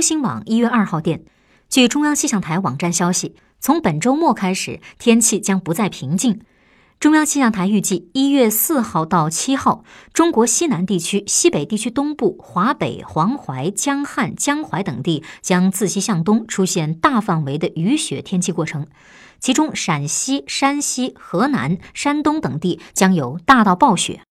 中新网一月二号电据中央气象台网站消息从本周末开始天气将不再平静。中央气象台预计一月四号到七号中国西南地区西北地区东部华北黄淮江汉江淮等地将自西向东出现大范围的雨雪天气过程。其中陕西山西河南山东等地将有大到暴雪。